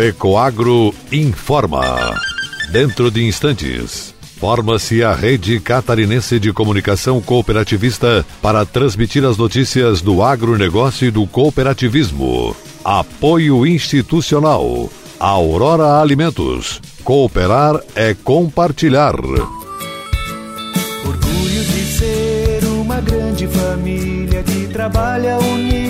FECOAGRO informa. Dentro de instantes, forma-se a Rede Catarinense de Comunicação Cooperativista para transmitir as notícias do agronegócio e do cooperativismo. Apoio institucional. Aurora Alimentos. Cooperar é compartilhar. Orgulho de ser uma grande família que trabalha unida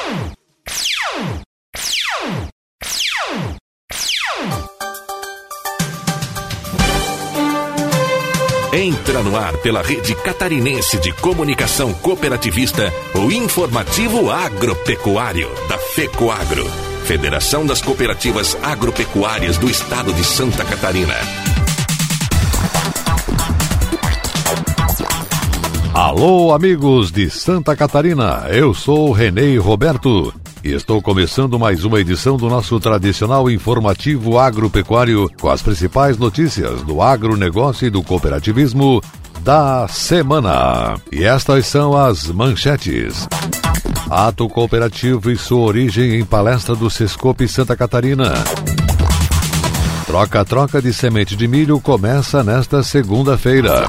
Entra no ar pela rede catarinense de comunicação cooperativista o informativo agropecuário da FECOAGRO, Federação das Cooperativas Agropecuárias do Estado de Santa Catarina. Alô, amigos de Santa Catarina, eu sou Renê Roberto estou começando mais uma edição do nosso tradicional informativo agropecuário com as principais notícias do agronegócio e do cooperativismo da semana. E estas são as manchetes. Ato cooperativo e sua origem em palestra do Sescope Santa Catarina. Troca-troca de semente de milho começa nesta segunda-feira.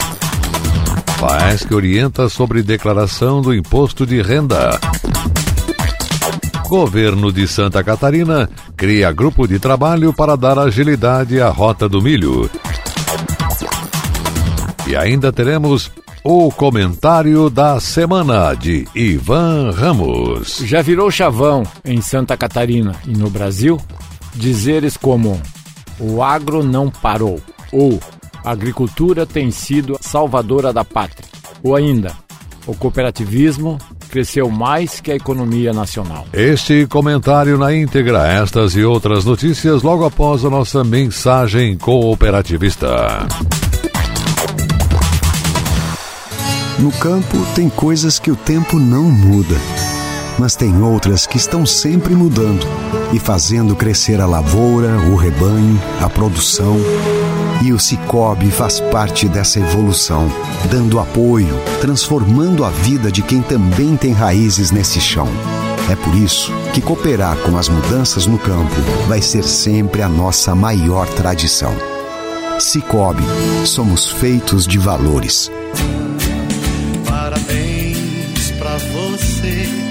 FAESC orienta sobre declaração do imposto de renda. Governo de Santa Catarina cria grupo de trabalho para dar agilidade à rota do milho. E ainda teremos o comentário da semana de Ivan Ramos. Já virou chavão em Santa Catarina e no Brasil dizeres como o agro não parou ou a agricultura tem sido salvadora da pátria. Ou ainda, o cooperativismo cresceu mais que a economia nacional. Este comentário na íntegra, estas e outras notícias logo após a nossa mensagem cooperativista. No campo tem coisas que o tempo não muda, mas tem outras que estão sempre mudando e fazendo crescer a lavoura, o rebanho, a produção. E o Cicobi faz parte dessa evolução, dando apoio, transformando a vida de quem também tem raízes nesse chão. É por isso que cooperar com as mudanças no campo vai ser sempre a nossa maior tradição. Cicobi, somos feitos de valores. Parabéns pra você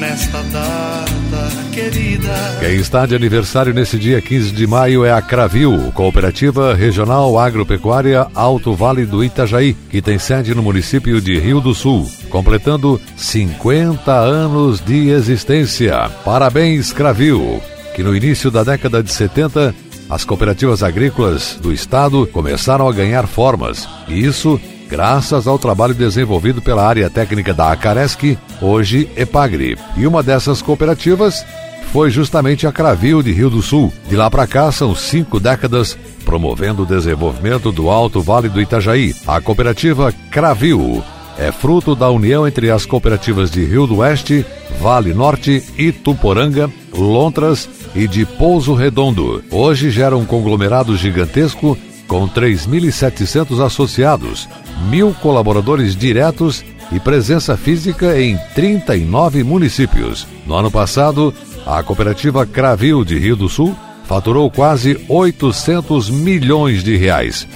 nesta data querida. Quem está de aniversário nesse dia 15 de maio é a Cravil, Cooperativa Regional Agropecuária Alto Vale do Itajaí, que tem sede no município de Rio do Sul, completando 50 anos de existência. Parabéns, Cravil, que no início da década de 70 as cooperativas agrícolas do estado começaram a ganhar formas, e isso graças ao trabalho desenvolvido pela área técnica da Acaresc, hoje Epagri. E uma dessas cooperativas foi justamente a Cravil de Rio do Sul. De lá para cá são cinco décadas promovendo o desenvolvimento do Alto Vale do Itajaí. A cooperativa Cravil é fruto da união entre as cooperativas de Rio do Oeste, Vale Norte, Ituporanga, Lontras e de Pouso Redondo. Hoje gera um conglomerado gigantesco com 3.700 associados, mil colaboradores diretos e presença física em 39 municípios. No ano passado, a cooperativa Cravil de Rio do Sul faturou quase 800 milhões de reais.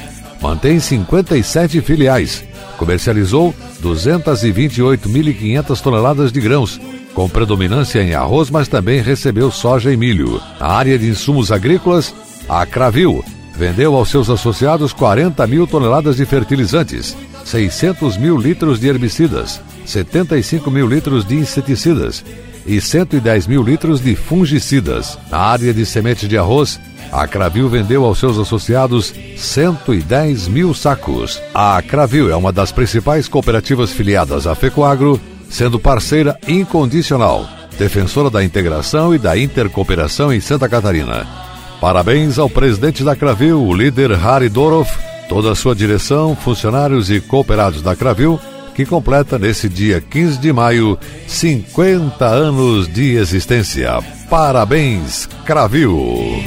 Mantém 57 filiais. Comercializou 228.500 toneladas de grãos, com predominância em arroz, mas também recebeu soja e milho. Na área de insumos agrícolas, a Cravil vendeu aos seus associados 40 mil toneladas de fertilizantes, 600 mil litros de herbicidas, 75 mil litros de inseticidas e 110 mil litros de fungicidas. Na área de sementes de arroz, a Cravil vendeu aos seus associados 110 mil sacos. A Cravil é uma das principais cooperativas filiadas à Fecoagro, sendo parceira incondicional, defensora da integração e da intercooperação em Santa Catarina. Parabéns ao presidente da Cravil, o líder Harry Dorof, toda a sua direção, funcionários e cooperados da Cravil, que completa nesse dia 15 de maio 50 anos de existência. Parabéns, Cravil!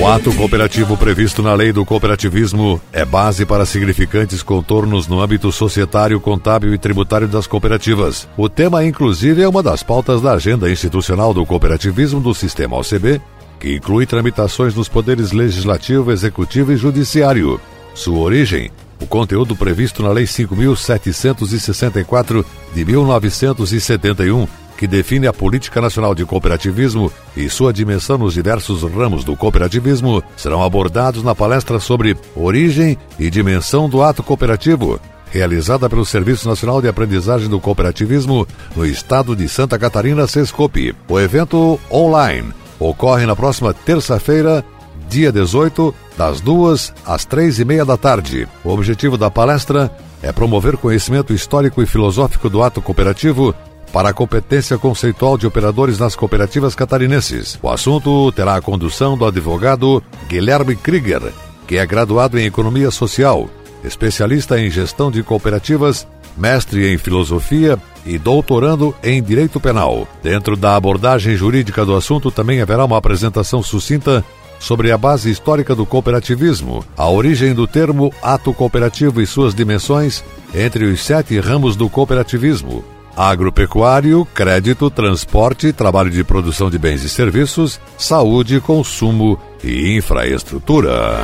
O ato cooperativo previsto na lei do cooperativismo é base para significantes contornos no âmbito societário, contábil e tributário das cooperativas. O tema, inclusive, é uma das pautas da agenda institucional do cooperativismo do sistema OCB que inclui tramitações nos poderes legislativo, executivo e judiciário. Sua origem, o conteúdo previsto na Lei 5.764 de 1971, que define a Política Nacional de Cooperativismo e sua dimensão nos diversos ramos do cooperativismo, serão abordados na palestra sobre Origem e Dimensão do Ato Cooperativo, realizada pelo Serviço Nacional de Aprendizagem do Cooperativismo no estado de Santa Catarina, Sescope. O evento online ocorre na próxima terça-feira, dia 18, das duas às três e meia da tarde. O objetivo da palestra é promover conhecimento histórico e filosófico do ato cooperativo para a competência conceitual de operadores nas cooperativas catarinenses. O assunto terá a condução do advogado Guilherme Krieger, que é graduado em Economia Social, especialista em gestão de cooperativas, mestre em filosofia e doutorando em Direito Penal. Dentro da abordagem jurídica do assunto também haverá uma apresentação sucinta sobre a base histórica do cooperativismo, a origem do termo ato cooperativo e suas dimensões entre os sete ramos do cooperativismo: agropecuário, crédito, transporte, trabalho de produção de bens e serviços, saúde, consumo e infraestrutura.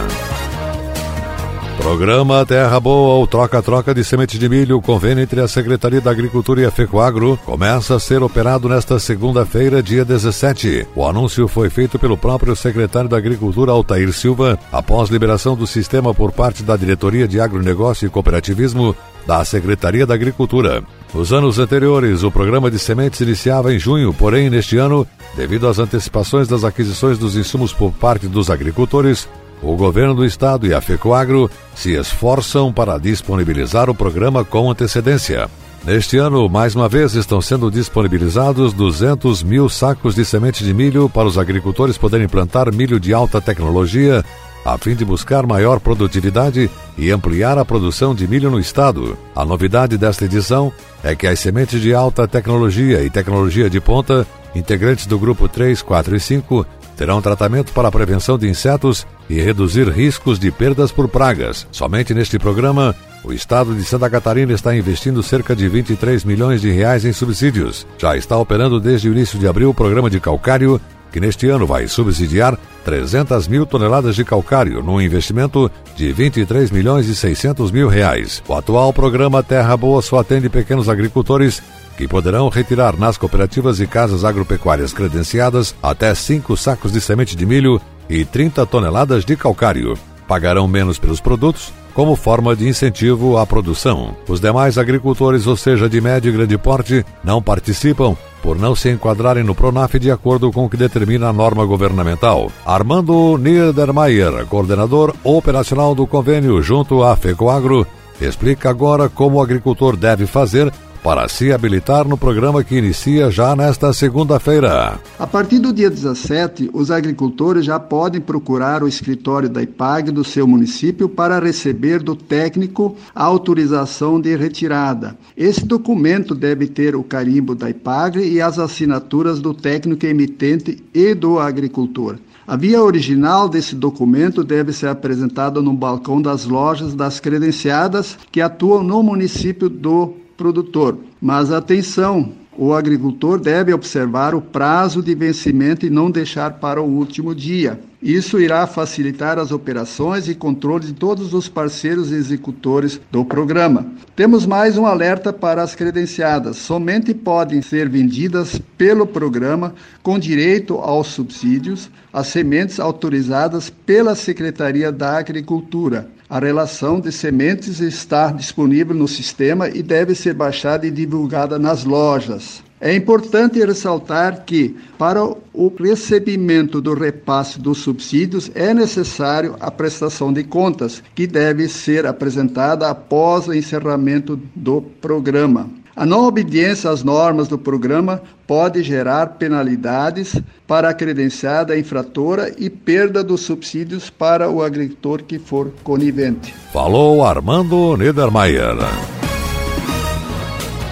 Programa Terra Boa ou Troca-Troca de Semente de Milho, convênio entre a Secretaria da Agricultura e a FECOAGRO, começa a ser operado nesta segunda-feira, dia 17. O anúncio foi feito pelo próprio secretário da Agricultura, Altair Silva, após liberação do sistema por parte da Diretoria de Agronegócio e Cooperativismo da Secretaria da Agricultura. Nos anos anteriores, o programa de sementes iniciava em junho, porém, neste ano, devido às antecipações das aquisições dos insumos por parte dos agricultores, o governo do estado e a FECOAGRO se esforçam para disponibilizar o programa com antecedência. Neste ano, mais uma vez, estão sendo disponibilizados 200 mil sacos de semente de milho para os agricultores poderem plantar milho de alta tecnologia, a fim de buscar maior produtividade e ampliar a produção de milho no estado. A novidade desta edição é que as sementes de alta tecnologia e tecnologia de ponta, integrantes do grupo 3, 4 e 5, terão tratamento para a prevenção de insetos e reduzir riscos de perdas por pragas. Somente neste programa, o estado de Santa Catarina está investindo cerca de 23 milhões de reais em subsídios. Já está operando desde o início de abril o programa de calcário, que neste ano vai subsidiar 300 mil toneladas de calcário, num investimento de 23 milhões e 600 mil reais. O atual programa Terra Boa só atende pequenos agricultores que poderão retirar nas cooperativas e casas agropecuárias credenciadas até 5 sacos de semente de milho e 30 toneladas de calcário. Pagarão menos pelos produtos como forma de incentivo à produção. Os demais agricultores, ou seja, de médio e grande porte, não participam por não se enquadrarem no PRONAF de acordo com o que determina a norma governamental. Armando Niedermayer, coordenador operacional do convênio junto à FECOAGRO, explica agora como o agricultor deve fazer para se habilitar no programa que inicia já nesta segunda-feira. A partir do dia 17, os agricultores já podem procurar o escritório da IPAG do seu município para receber do técnico a autorização de retirada. Esse documento deve ter o carimbo da IPAG e as assinaturas do técnico emitente e do agricultor. A via original desse documento deve ser apresentada no balcão das lojas das credenciadas que atuam no município do produtor. Mas atenção, o agricultor deve observar o prazo de vencimento e não deixar para o último dia. Isso irá facilitar as operações e controle de todos os parceiros executores do programa. Temos mais um alerta para as credenciadas. Somente podem ser vendidas pelo programa com direito aos subsídios as sementes autorizadas pela Secretaria da Agricultura. A relação de sementes está disponível no sistema e deve ser baixada e divulgada nas lojas. É importante ressaltar que, para o recebimento do repasse dos subsídios, é necessário a prestação de contas, que deve ser apresentada após o encerramento do programa. A não obediência às normas do programa pode gerar penalidades para a credenciada infratora e perda dos subsídios para o agricultor que for conivente. Falou Armando Niedermayer.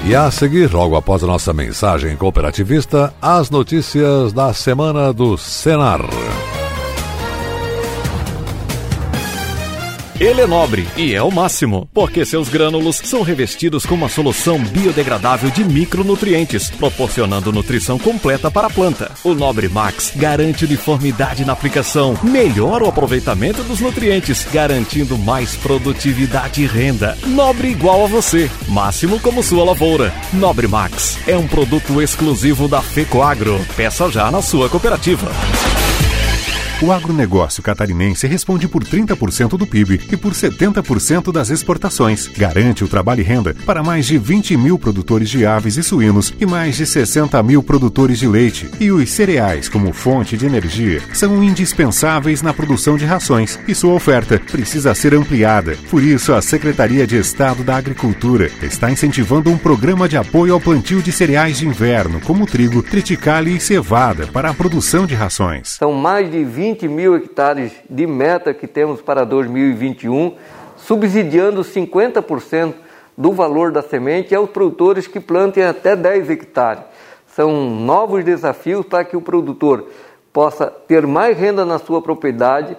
E a seguir, logo após a nossa mensagem cooperativista, as notícias da semana do Senar. Ele é nobre e é o máximo, porque seus grânulos são revestidos com uma solução biodegradável de micronutrientes, proporcionando nutrição completa para a planta. O Nobre Max garante uniformidade na aplicação, melhora o aproveitamento dos nutrientes, garantindo mais produtividade e renda. Nobre igual a você, máximo como sua lavoura. Nobre Max é um produto exclusivo da Fecoagro. Peça já na sua cooperativa. O agronegócio catarinense responde por 30% do PIB e por 70% das exportações. Garante o trabalho e renda para mais de 20 mil produtores de aves e suínos e mais de 60 mil produtores de leite. E os cereais, como fonte de energia, são indispensáveis na produção de rações e sua oferta precisa ser ampliada. Por isso, a Secretaria de Estado da Agricultura está incentivando um programa de apoio ao plantio de cereais de inverno, como trigo, triticale e cevada, para a produção de rações. São mais de 20 20 mil hectares de meta que temos para 2021, subsidiando 50% do valor da semente aos produtores que plantem até 10 hectares. São novos desafios para que o produtor possa ter mais renda na sua propriedade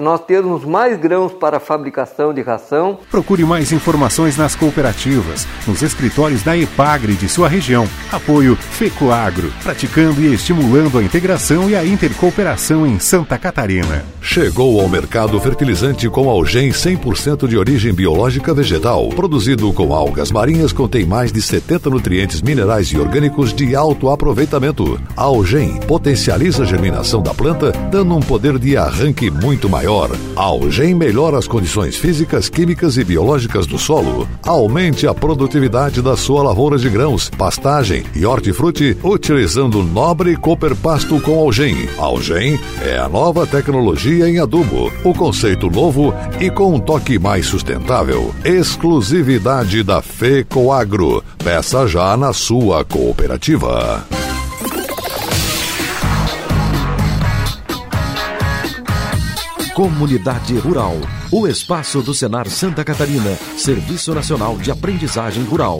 nós termos mais grãos para a fabricação de ração. Procure mais informações nas cooperativas, nos escritórios da EPAGRE de sua região. Apoio FECOAGRO, praticando e estimulando a integração e a intercooperação em Santa Catarina. Chegou ao mercado fertilizante com algem 100% de origem biológica vegetal, produzido com algas marinhas, contém mais de 70 nutrientes minerais e orgânicos de alto aproveitamento. A algem potencializa a germinação da planta, dando um poder de arranque muito maior maior. Algem melhora as condições físicas, químicas e biológicas do solo. Aumente a produtividade da sua lavoura de grãos, pastagem e hortifruti utilizando nobre Cooper Pasto com Algem. Algem é a nova tecnologia em adubo, o conceito novo e com um toque mais sustentável. Exclusividade da FECOAGRO. Peça já na sua cooperativa. Comunidade Rural. O espaço do Senar Santa Catarina. Serviço Nacional de Aprendizagem Rural.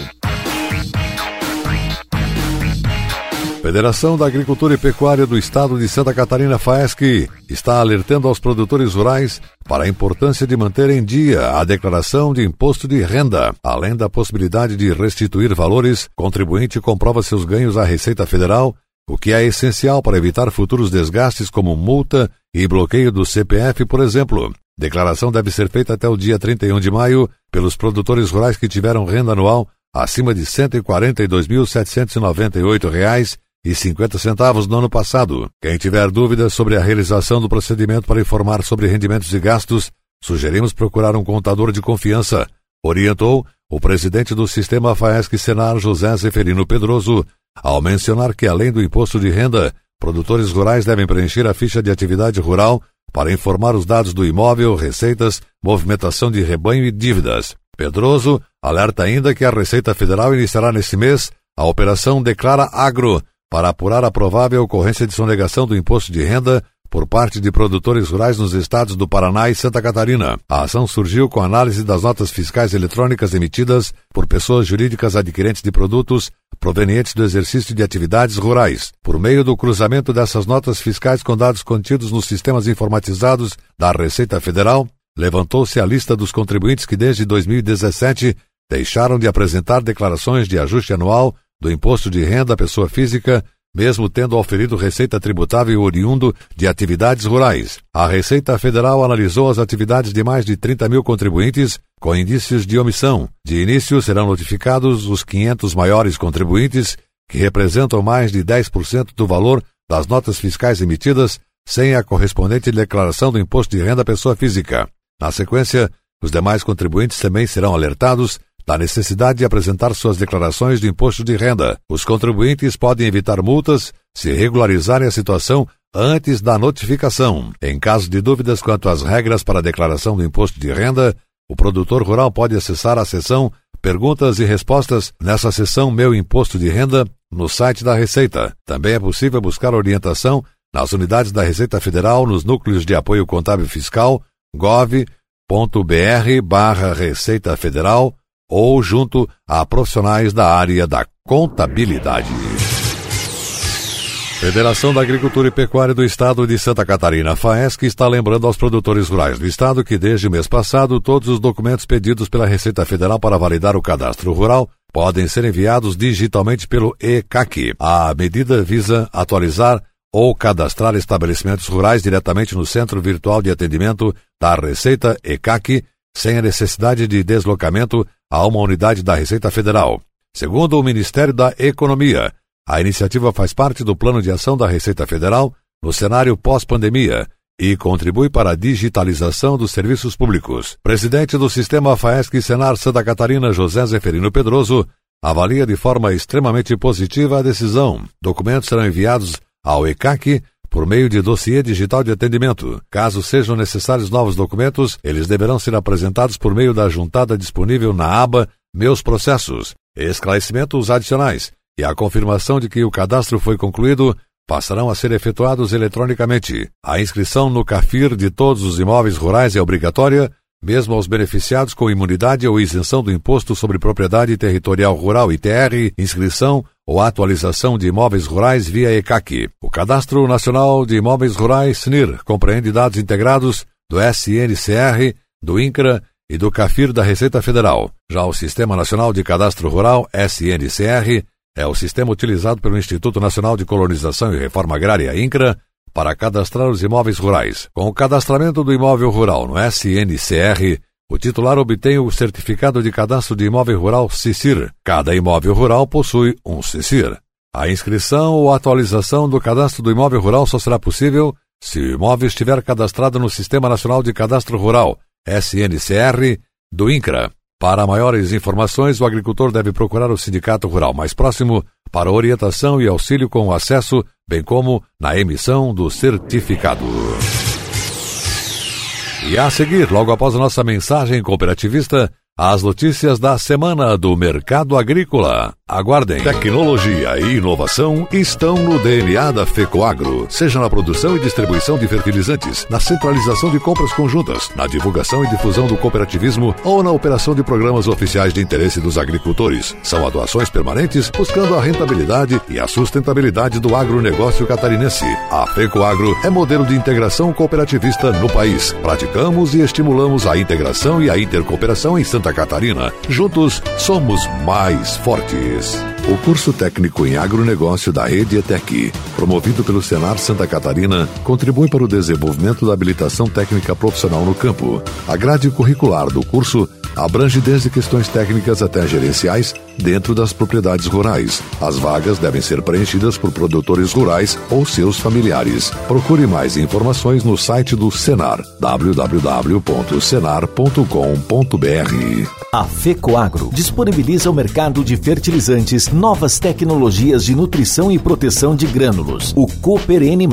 Federação da Agricultura e Pecuária do Estado de Santa Catarina, FAESC, está alertando aos produtores rurais para a importância de manter em dia a declaração de imposto de renda. Além da possibilidade de restituir valores, contribuinte comprova seus ganhos à Receita Federal o que é essencial para evitar futuros desgastes como multa e bloqueio do CPF, por exemplo. Declaração deve ser feita até o dia 31 de maio pelos produtores rurais que tiveram renda anual acima de R$ 142.798,50 no ano passado. Quem tiver dúvidas sobre a realização do procedimento para informar sobre rendimentos e gastos, sugerimos procurar um contador de confiança, orientou o presidente do Sistema FAESC Senar José Zeferino Pedroso ao mencionar que, além do imposto de renda, produtores rurais devem preencher a ficha de atividade rural para informar os dados do imóvel, receitas, movimentação de rebanho e dívidas. Pedroso alerta ainda que a Receita Federal iniciará neste mês a Operação Declara Agro para apurar a provável ocorrência de sonegação do imposto de renda por parte de produtores rurais nos estados do Paraná e Santa Catarina. A ação surgiu com análise das notas fiscais eletrônicas emitidas por pessoas jurídicas adquirentes de produtos provenientes do exercício de atividades rurais. Por meio do cruzamento dessas notas fiscais com dados contidos nos sistemas informatizados da Receita Federal, levantou-se a lista dos contribuintes que desde 2017 deixaram de apresentar declarações de ajuste anual do imposto de renda à pessoa física mesmo tendo oferido receita tributável oriundo de atividades rurais. A Receita Federal analisou as atividades de mais de 30 mil contribuintes com indícios de omissão. De início, serão notificados os 500 maiores contribuintes, que representam mais de 10% do valor das notas fiscais emitidas, sem a correspondente declaração do imposto de renda à pessoa física. Na sequência, os demais contribuintes também serão alertados da necessidade de apresentar suas declarações de imposto de renda. Os contribuintes podem evitar multas se regularizarem a situação antes da notificação. Em caso de dúvidas quanto às regras para a declaração do imposto de renda, o produtor rural pode acessar a seção perguntas e respostas nessa seção Meu Imposto de Renda no site da Receita. Também é possível buscar orientação nas unidades da Receita Federal nos núcleos de apoio contábil fiscal gov.br barra Receita Federal ou junto a profissionais da área da contabilidade. Federação da Agricultura e Pecuária do Estado de Santa Catarina, FAESC, está lembrando aos produtores rurais do Estado que desde o mês passado todos os documentos pedidos pela Receita Federal para validar o cadastro rural podem ser enviados digitalmente pelo ECAC. A medida visa atualizar ou cadastrar estabelecimentos rurais diretamente no Centro Virtual de Atendimento da Receita ECAC, sem a necessidade de deslocamento a uma unidade da Receita Federal. Segundo o Ministério da Economia, a iniciativa faz parte do Plano de Ação da Receita Federal no cenário pós-pandemia e contribui para a digitalização dos serviços públicos. Presidente do Sistema FAESC Senar Santa Catarina, José Zeferino Pedroso, avalia de forma extremamente positiva a decisão. Documentos serão enviados ao ECAC por meio de dossiê digital de atendimento. Caso sejam necessários novos documentos, eles deverão ser apresentados por meio da juntada disponível na aba Meus Processos. Esclarecimentos adicionais e a confirmação de que o cadastro foi concluído passarão a ser efetuados eletronicamente. A inscrição no CAFIR de todos os imóveis rurais é obrigatória, mesmo aos beneficiados com imunidade ou isenção do Imposto sobre Propriedade Territorial Rural ITR, inscrição ou atualização de imóveis rurais via ECAC. O Cadastro Nacional de Imóveis Rurais SNIR compreende dados integrados do SNCR, do INCRA e do CAFIR da Receita Federal. Já o Sistema Nacional de Cadastro Rural SNCR é o sistema utilizado pelo Instituto Nacional de Colonização e Reforma Agrária, INCRA, para cadastrar os imóveis rurais. Com o cadastramento do imóvel rural no SNCR, o titular obtém o certificado de cadastro de imóvel rural CICIR. Cada imóvel rural possui um CICIR. A inscrição ou atualização do cadastro do imóvel rural só será possível se o imóvel estiver cadastrado no Sistema Nacional de Cadastro Rural, SNCR, do INCRA. Para maiores informações, o agricultor deve procurar o sindicato rural mais próximo para orientação e auxílio com o acesso, bem como na emissão do certificado. E a seguir, logo após a nossa mensagem cooperativista, as notícias da semana do mercado agrícola. Aguardem. Tecnologia e inovação estão no DNA da FECOAGRO, seja na produção e distribuição de fertilizantes, na centralização de compras conjuntas, na divulgação e difusão do cooperativismo ou na operação de programas oficiais de interesse dos agricultores. São atuações permanentes buscando a rentabilidade e a sustentabilidade do agronegócio catarinense. A FECOAGRO é modelo de integração cooperativista no país. Praticamos e estimulamos a integração e a intercooperação em Santa Catarina. Juntos somos mais fortes. O curso técnico em agronegócio da Rede ETEC, promovido pelo Senar Santa Catarina, contribui para o desenvolvimento da habilitação técnica profissional no campo. A grade curricular do curso abrange desde questões técnicas até gerenciais dentro das propriedades rurais. As vagas devem ser preenchidas por produtores rurais ou seus familiares. Procure mais informações no site do Senar, www.senar.com.br. A FECOAGRO disponibiliza o mercado de fertilizantes, novas tecnologias de nutrição e proteção de grânulos. O Cooper N+,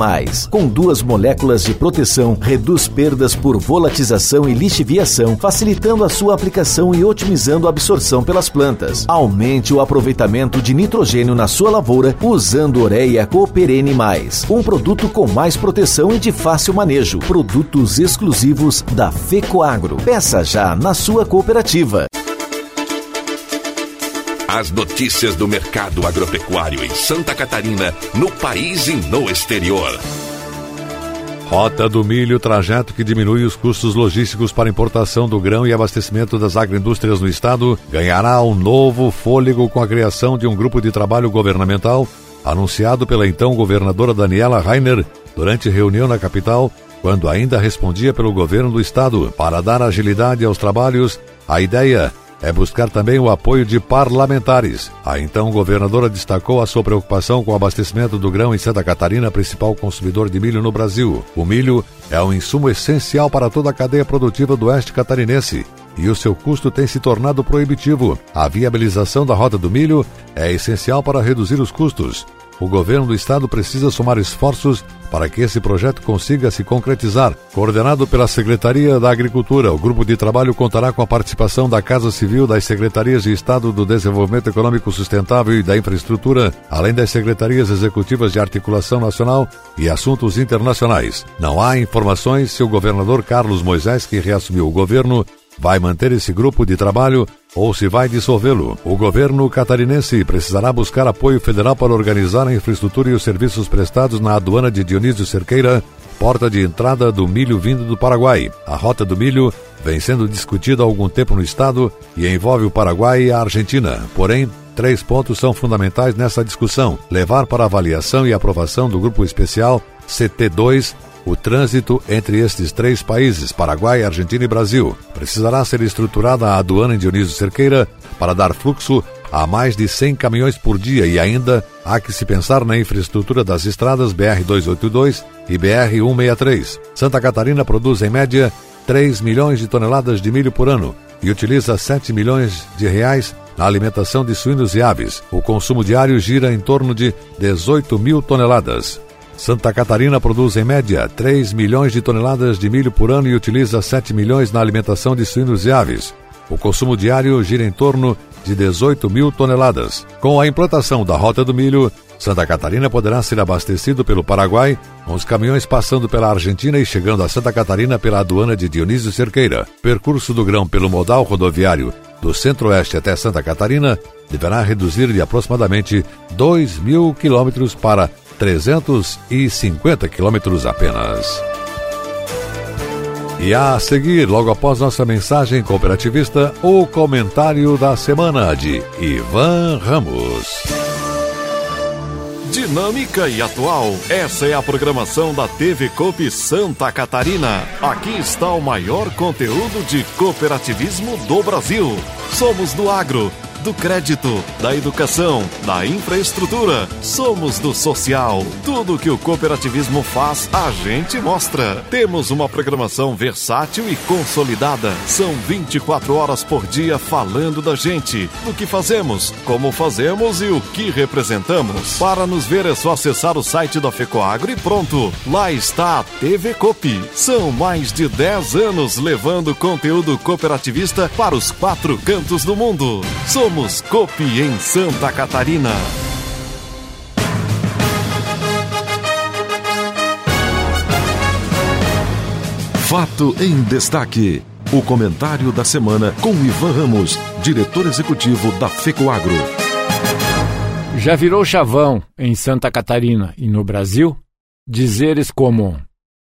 com duas moléculas de proteção, reduz perdas por volatização e lixiviação, facilitando a sua aplicação e otimizando a absorção pelas plantas. Aumente o aproveitamento de nitrogênio na sua lavoura usando Ureia Cooper N+, um produto com mais proteção e de fácil manejo. Produtos exclusivos da FECOAGRO. Peça já na sua cooperativa. As notícias do mercado agropecuário em Santa Catarina, no país e no exterior. Rota do Milho, trajeto que diminui os custos logísticos para importação do grão e abastecimento das agroindústrias no estado, ganhará um novo fôlego com a criação de um grupo de trabalho governamental, anunciado pela então governadora Daniela Rainer durante reunião na capital, quando ainda respondia pelo governo do estado. Para dar agilidade aos trabalhos, a ideia é buscar também o apoio de parlamentares. A então governadora destacou a sua preocupação com o abastecimento do grão em Santa Catarina, principal consumidor de milho no Brasil. O milho é um insumo essencial para toda a cadeia produtiva do oeste catarinense e o seu custo tem se tornado proibitivo. A viabilização da rota do milho é essencial para reduzir os custos. O governo do estado precisa somar esforços para que esse projeto consiga se concretizar. Coordenado pela Secretaria da Agricultura, o grupo de trabalho contará com a participação da Casa Civil, das Secretarias de Estado do Desenvolvimento Econômico Sustentável e da Infraestrutura, além das Secretarias Executivas de Articulação Nacional e Assuntos Internacionais. Não há informações se o governador Carlos Moisés, que reassumiu o governo, vai manter esse grupo de trabalho ou se vai dissolvê-lo. O governo catarinense precisará buscar apoio federal para organizar a infraestrutura e os serviços prestados na aduana de Dionísio Cerqueira, porta de entrada do milho vindo do Paraguai. A rota do milho vem sendo discutida há algum tempo no estado e envolve o Paraguai e a Argentina. Porém, três pontos são fundamentais nessa discussão: levar para avaliação e aprovação do grupo especial CT2 o trânsito entre estes três países, Paraguai, Argentina e Brasil, precisará ser estruturada a aduana em Dionísio Cerqueira para dar fluxo a mais de 100 caminhões por dia e ainda há que se pensar na infraestrutura das estradas BR-282 e BR-163. Santa Catarina produz em média 3 milhões de toneladas de milho por ano e utiliza 7 milhões de reais na alimentação de suínos e aves. O consumo diário gira em torno de 18 mil toneladas. Santa Catarina produz em média 3 milhões de toneladas de milho por ano e utiliza 7 milhões na alimentação de suínos e aves. O consumo diário gira em torno de 18 mil toneladas. Com a implantação da Rota do Milho, Santa Catarina poderá ser abastecido pelo Paraguai, com os caminhões passando pela Argentina e chegando a Santa Catarina pela aduana de Dionísio Cerqueira. Percurso do grão pelo modal rodoviário do centro-oeste até Santa Catarina deverá reduzir de aproximadamente 2 mil quilômetros para 350 quilômetros apenas. E a seguir, logo após nossa mensagem cooperativista, o comentário da semana de Ivan Ramos. Dinâmica e atual. Essa é a programação da TV Coop Santa Catarina. Aqui está o maior conteúdo de cooperativismo do Brasil. Somos do agro do crédito, da educação, da infraestrutura. Somos do social. Tudo que o cooperativismo faz, a gente mostra. Temos uma programação versátil e consolidada. São 24 horas por dia falando da gente, do que fazemos, como fazemos e o que representamos. Para nos ver é só acessar o site da FECOAGRO e pronto. Lá está a TV Copi. São mais de 10 anos levando conteúdo cooperativista para os quatro cantos do mundo. Somos Somos Copi em Santa Catarina. Fato em destaque. O comentário da semana com Ivan Ramos, diretor executivo da FECOAGRO. Já virou chavão em Santa Catarina e no Brasil dizeres como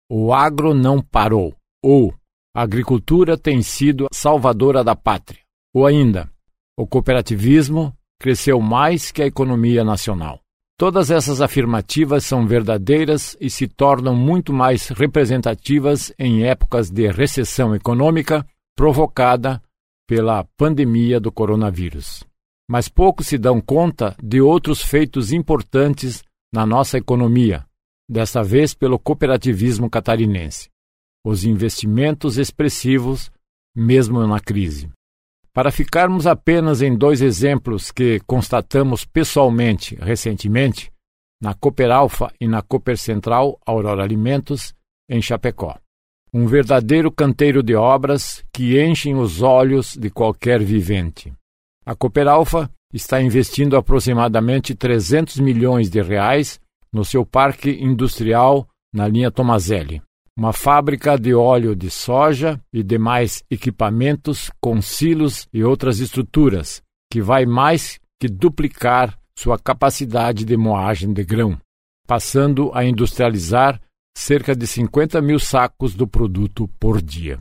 o agro não parou ou a agricultura tem sido salvadora da pátria ou ainda o cooperativismo cresceu mais que a economia nacional. Todas essas afirmativas são verdadeiras e se tornam muito mais representativas em épocas de recessão econômica provocada pela pandemia do coronavírus. Mas poucos se dão conta de outros feitos importantes na nossa economia, desta vez pelo cooperativismo catarinense. Os investimentos expressivos, mesmo na crise. Para ficarmos apenas em dois exemplos que constatamos pessoalmente recentemente, na Cooper Alfa e na Cooper Central Aurora Alimentos, em Chapecó. Um verdadeiro canteiro de obras que enchem os olhos de qualquer vivente. A Cooper Alfa está investindo aproximadamente 300 milhões de reais no seu parque industrial na linha Tomazelli uma fábrica de óleo de soja e demais equipamentos com silos e outras estruturas, que vai mais que duplicar sua capacidade de moagem de grão, passando a industrializar cerca de 50 mil sacos do produto por dia.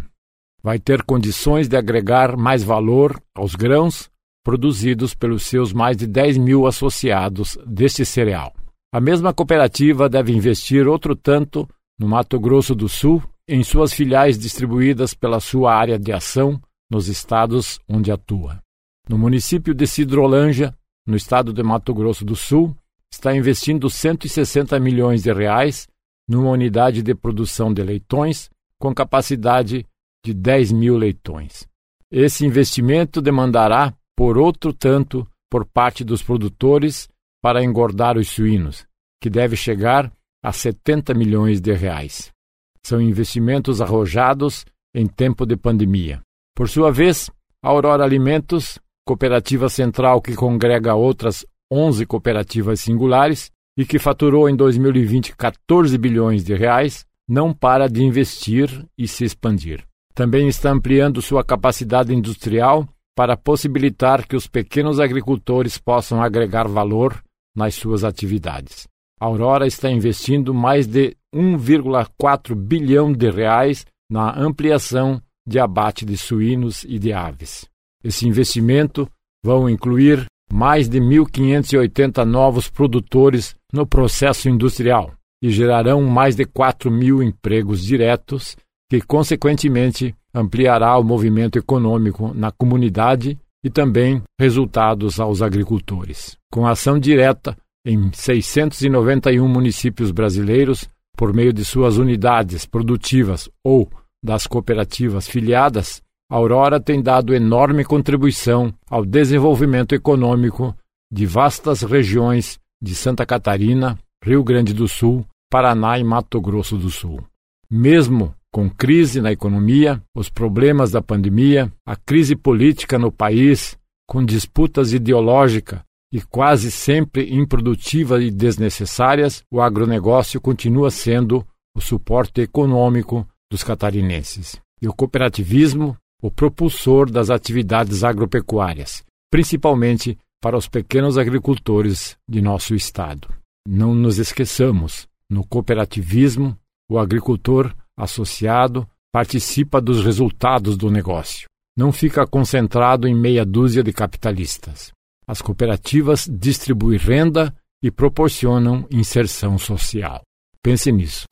Vai ter condições de agregar mais valor aos grãos produzidos pelos seus mais de 10 mil associados deste cereal. A mesma cooperativa deve investir outro tanto no Mato Grosso do Sul, em suas filiais distribuídas pela sua área de ação nos estados onde atua. No município de Cidrolândia, no estado de Mato Grosso do Sul, está investindo 160 milhões de reais numa unidade de produção de leitões com capacidade de 10 mil leitões. Esse investimento demandará, por outro tanto, por parte dos produtores, para engordar os suínos, que deve chegar a 70 milhões de reais. São investimentos arrojados em tempo de pandemia. Por sua vez, a Aurora Alimentos, cooperativa central que congrega outras 11 cooperativas singulares e que faturou em 2020 14 bilhões de reais, não para de investir e se expandir. Também está ampliando sua capacidade industrial para possibilitar que os pequenos agricultores possam agregar valor nas suas atividades. A Aurora está investindo mais de 1,4 bilhão de reais na ampliação de abate de suínos e de aves. Esse investimento vão incluir mais de 1.580 novos produtores no processo industrial e gerarão mais de 4 mil empregos diretos, que, consequentemente, ampliará o movimento econômico na comunidade e também resultados aos agricultores. Com ação direta em 691 municípios brasileiros, por meio de suas unidades produtivas ou das cooperativas filiadas, a Aurora tem dado enorme contribuição ao desenvolvimento econômico de vastas regiões de Santa Catarina, Rio Grande do Sul, Paraná e Mato Grosso do Sul. Mesmo com crise na economia, os problemas da pandemia, a crise política no país, com disputas ideológicas e quase sempre improdutivas e desnecessárias, o agronegócio continua sendo o suporte econômico dos catarinenses. E o cooperativismo, o propulsor das atividades agropecuárias, principalmente para os pequenos agricultores de nosso estado. Não nos esqueçamos, no cooperativismo, o agricultor associado participa dos resultados do negócio. Não fica concentrado em meia dúzia de capitalistas. As cooperativas distribuem renda e proporcionam inserção social. Pense nisso.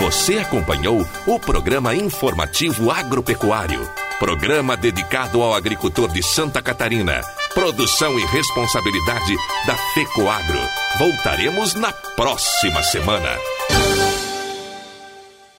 Você acompanhou o programa informativo agropecuário, programa dedicado ao agricultor de Santa Catarina. Produção e responsabilidade da FECOAGRO. Voltaremos na próxima semana.